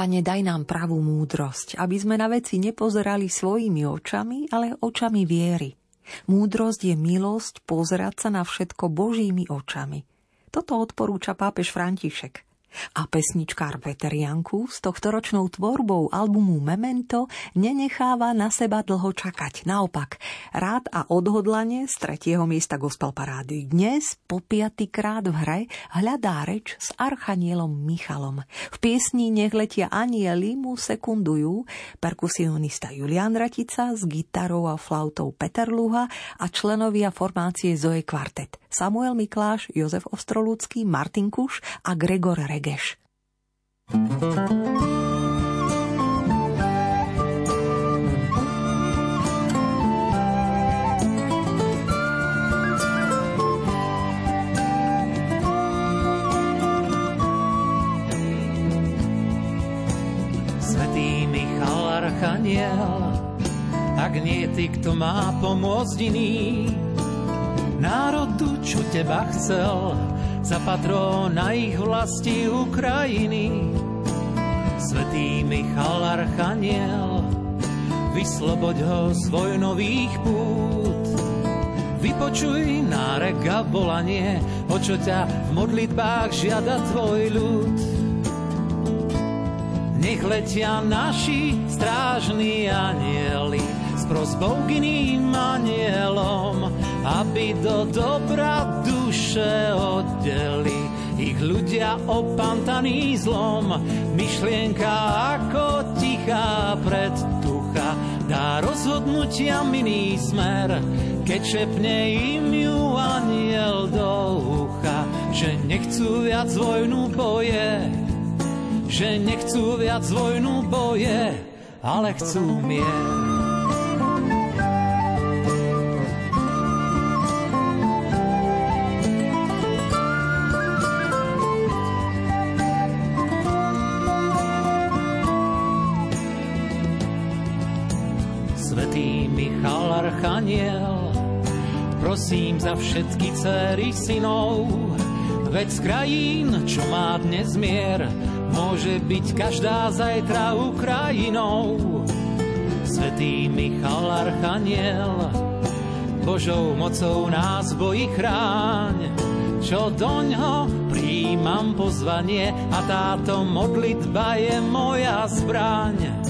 Pane, daj nám pravú múdrosť, aby sme na veci nepozerali svojimi očami, ale očami viery. Múdrosť je milosť pozerať sa na všetko Božími očami. Toto odporúča pápež František. A pesničkár Peter Janku s tohtoročnou tvorbou albumu Memento nenecháva na seba dlho čakať. Naopak, rád a odhodlanie z tretieho miesta gospel parády dnes po piatýkrát v hre hľadá reč s archanielom Michalom. V piesni Nech letia anieli mu sekundujú perkusionista Julian Ratica s gitarou a flautou Peter Luha a členovia formácie Zoe Quartet. Samuel Mikláš, Jozef Ostrolúcky, Martin Kuš a Gregor Regeš. Svetý Michal Archaniel, ak nie ty, kto má pomôcť iný, národu, čo teba chcel, za patrona ich vlasti Ukrajiny. Svetý Michal Archaniel, vysloboď ho z vojnových pút. Vypočuj nárek a volanie, o čo ťa v modlitbách žiada tvoj ľud. Nech letia naši strážni anieli s prozbou k iným anielom, aby do dobra duše oddeli ich ľudia opantaní zlom. Myšlienka ako tichá predtucha dá rozhodnutia miný smer, keď šepne im ju aniel do ucha, že nechcú viac vojnu boje, že nechcú viac vojnu boje, ale chcú mier. Archaniel, prosím za všetky céry synov, veď z krajín, čo má dnes mier, Môže byť každá zajtra Ukrajinou. Svetý Michal Archaniel, Božou mocou nás bojí chráň, čo doňho príjmam pozvanie a táto modlitba je moja zbraň.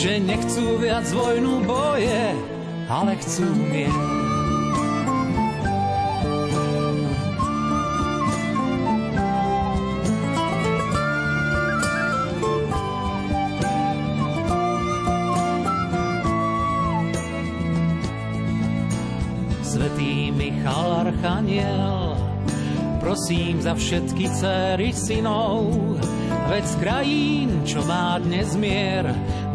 že nechcú viac vojnu boje, ale chcú mier. Svetý Michal Archaniel, prosím za všetky céry synov, veď krajín, čo má dnes mier,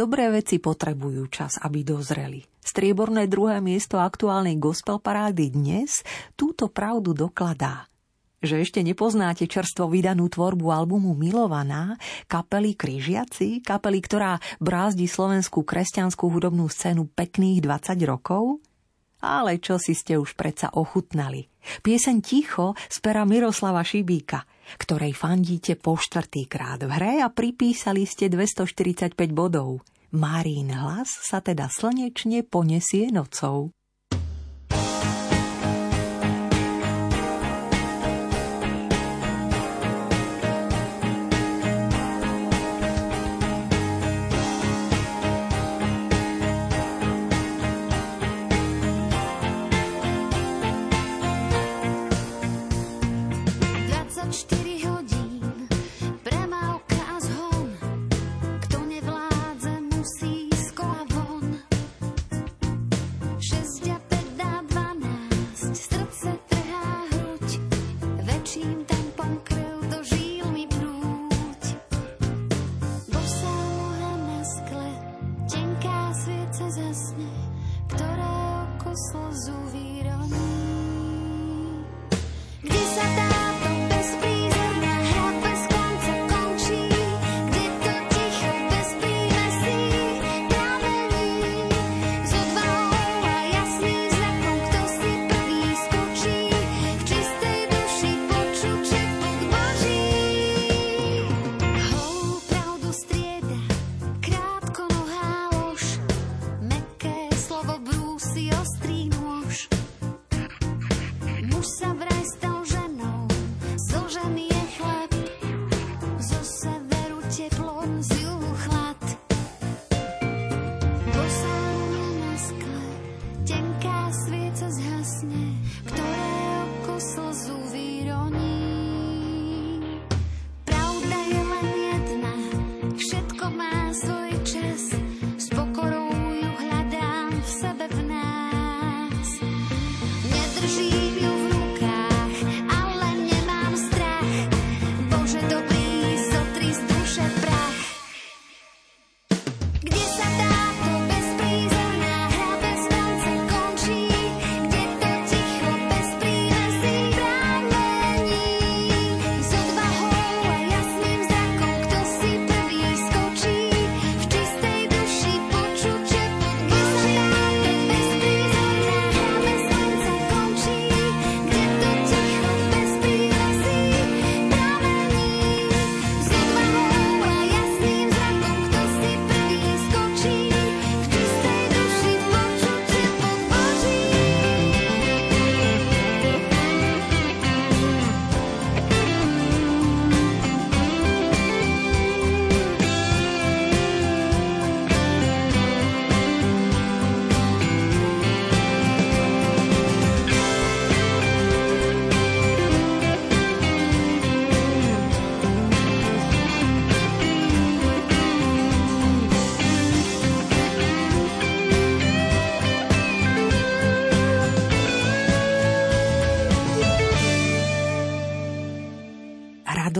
Dobré veci potrebujú čas, aby dozreli. Strieborné druhé miesto aktuálnej gospel parády dnes túto pravdu dokladá. Že ešte nepoznáte čerstvo vydanú tvorbu albumu Milovaná, kapely Kryžiaci, kapely, ktorá brázdi slovenskú kresťanskú hudobnú scénu pekných 20 rokov? Ale čo si ste už predsa ochutnali. Pieseň Ticho z pera Miroslava Šibíka – ktorej fandíte po štvrtýkrát v hre a pripísali ste 245 bodov. Márín hlas sa teda slnečne ponesie nocou.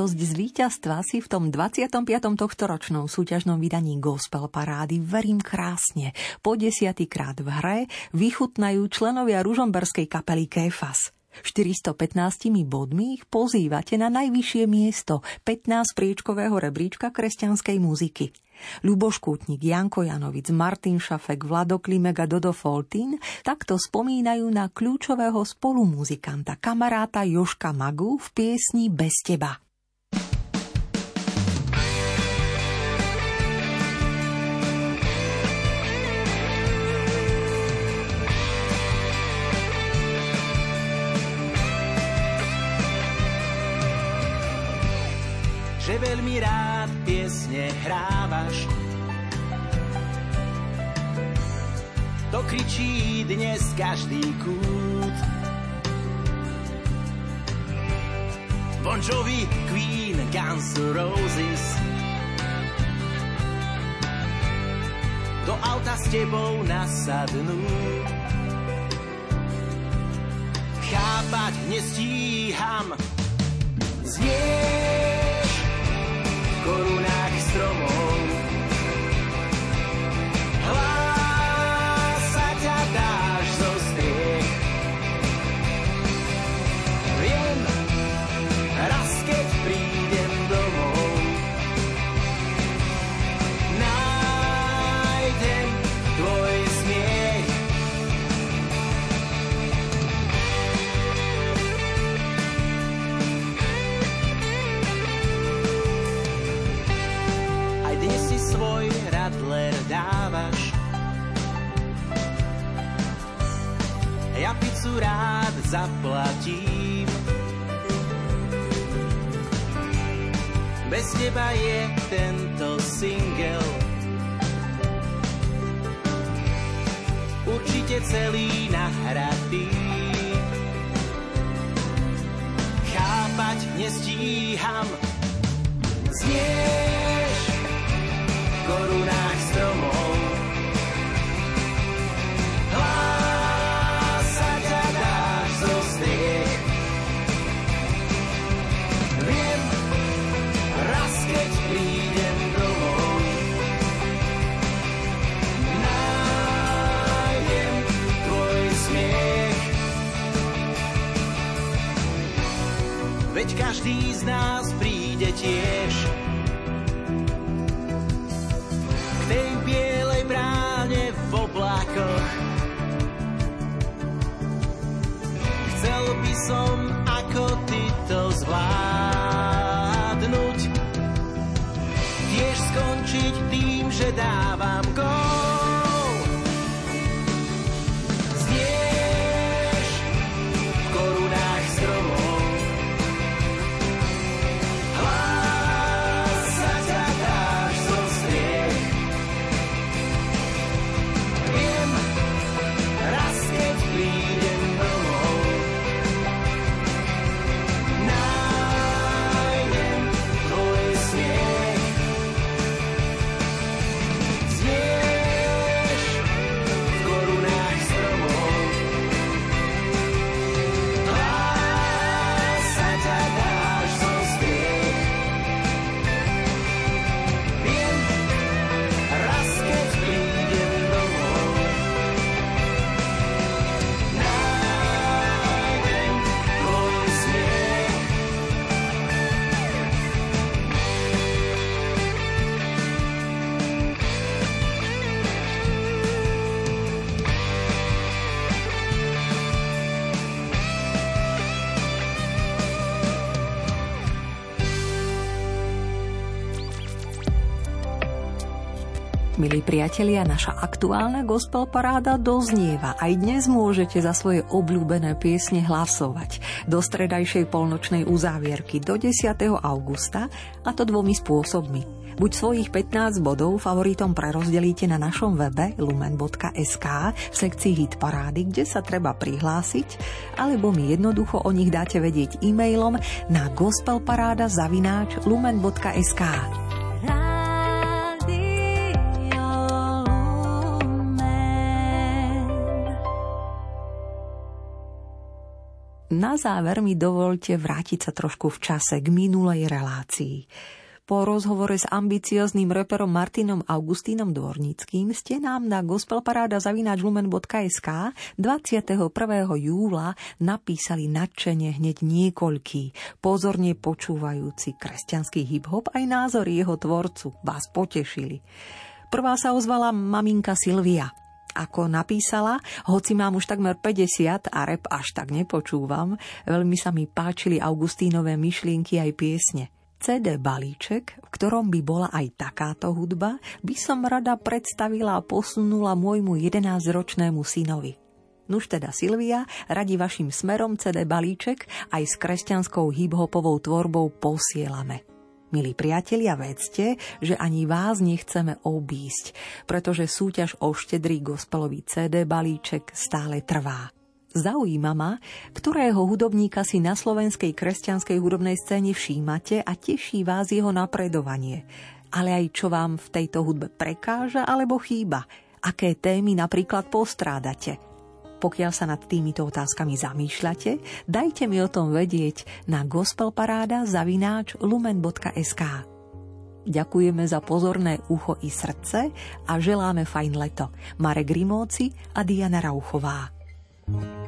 Víťazstva si v tom 25. tohto ročnom súťažnom vydaní Gospel Parády verím krásne. Po desiatýkrát v hre vychutnajú členovia ružomberskej kapely Kéfas. 415 bodmi ich pozývate na najvyššie miesto 15 priečkového rebríčka kresťanskej muziky. Ľuboš Kútnik, Janko Janovic, Martin Šafek, Vlado Klimek a Dodo Foltín takto spomínajú na kľúčového spolumuzikanta, kamaráta Joška Magu v piesni Bez teba. Rád piesne hrávaš. To kričí dnes každý kút. Bon Jovi, Queen, Guns Roses Do auta s tebou nasadnú Chápať nestíham Znieť korunách stromov. Zaplatím. Bez teba je tento single určite celý nahratý. Chápať nestíham, znieš každý z nás príde tiež k tej bielej bráne v oblakoch. Chcel by som ako ty to zvládnuť, tiež skončiť tým, že dávam gól. Milí priatelia, naša aktuálna gospel paráda doznieva. Aj dnes môžete za svoje obľúbené piesne hlasovať. Do stredajšej polnočnej uzávierky do 10. augusta, a to dvomi spôsobmi. Buď svojich 15 bodov favoritom prerozdelíte na našom webe lumen.sk v sekcii Hit parády, kde sa treba prihlásiť, alebo mi jednoducho o nich dáte vedieť e-mailom na gospelparáda zavináč lumen.sk. Na záver mi dovolte vrátiť sa trošku v čase k minulej relácii. Po rozhovore s ambiciozným reperom Martinom Augustínom Dvornickým ste nám na gospelparáda.lumen.sk 21. júla napísali nadšenie hneď niekoľký, pozorne počúvajúci kresťanský hip-hop aj názory jeho tvorcu vás potešili. Prvá sa ozvala maminka Silvia. Ako napísala, hoci mám už takmer 50 a rep až tak nepočúvam, veľmi sa mi páčili Augustínové myšlienky aj piesne – CD balíček, v ktorom by bola aj takáto hudba, by som rada predstavila a posunula môjmu 11-ročnému synovi. Nuž teda Silvia, radi vašim smerom CD balíček aj s kresťanskou hip-hopovou tvorbou posielame. Milí priatelia, vedzte, že ani vás nechceme obísť, pretože súťaž o štedrý gospelový CD balíček stále trvá. Zaujíma ma, ktorého hudobníka si na slovenskej kresťanskej hudobnej scéne všímate a teší vás jeho napredovanie. Ale aj čo vám v tejto hudbe prekáža alebo chýba. Aké témy napríklad postrádate. Pokiaľ sa nad týmito otázkami zamýšľate, dajte mi o tom vedieť na gospelparáda zavináč lumen.sk. Ďakujeme za pozorné ucho i srdce a želáme fajn leto. Marek Rimóci a Diana Rauchová. thank you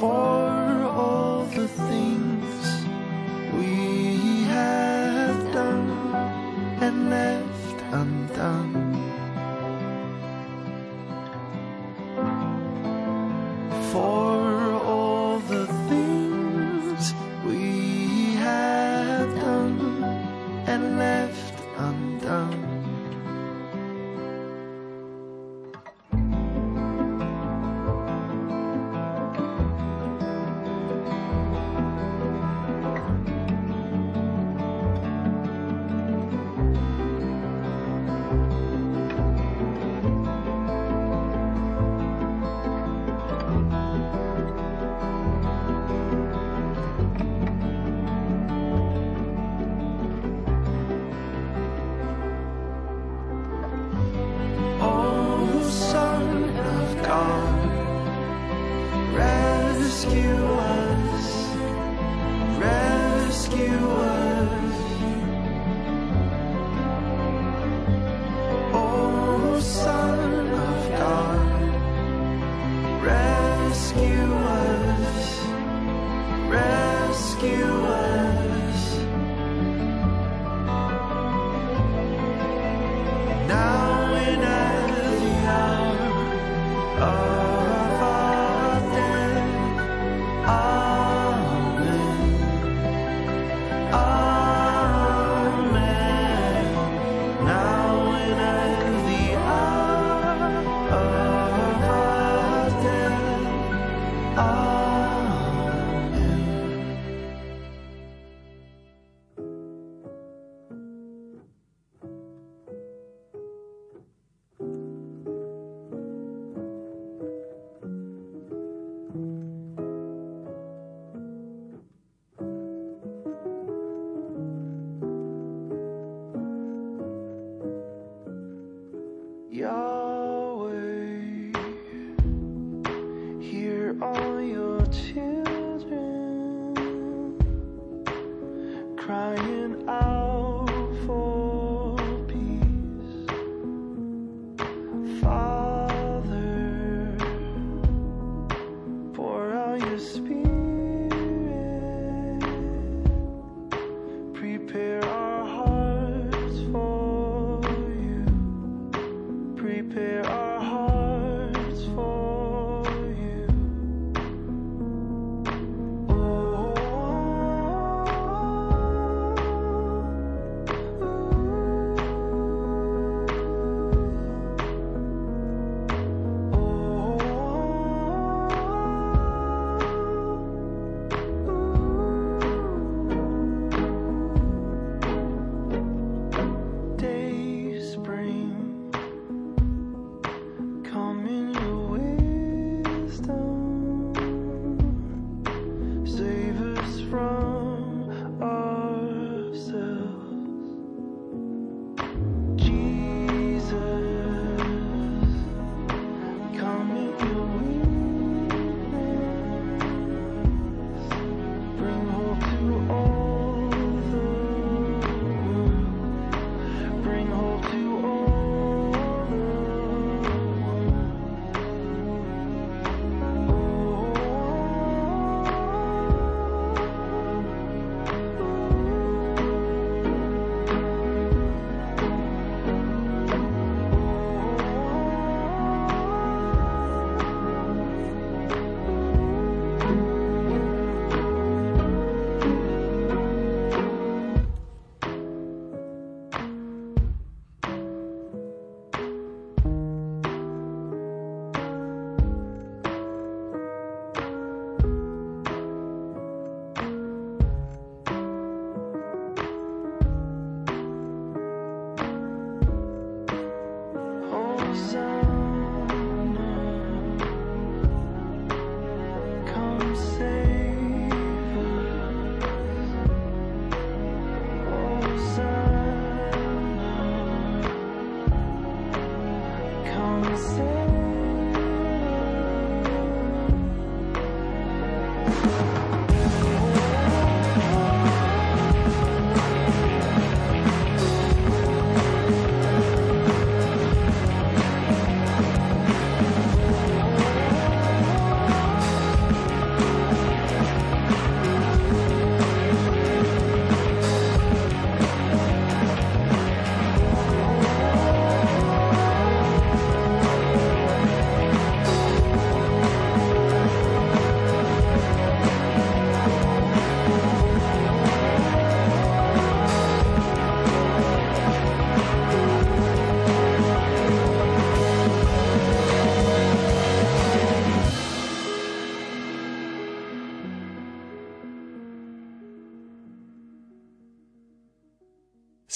for all the things we have done and left undone.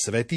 Svetý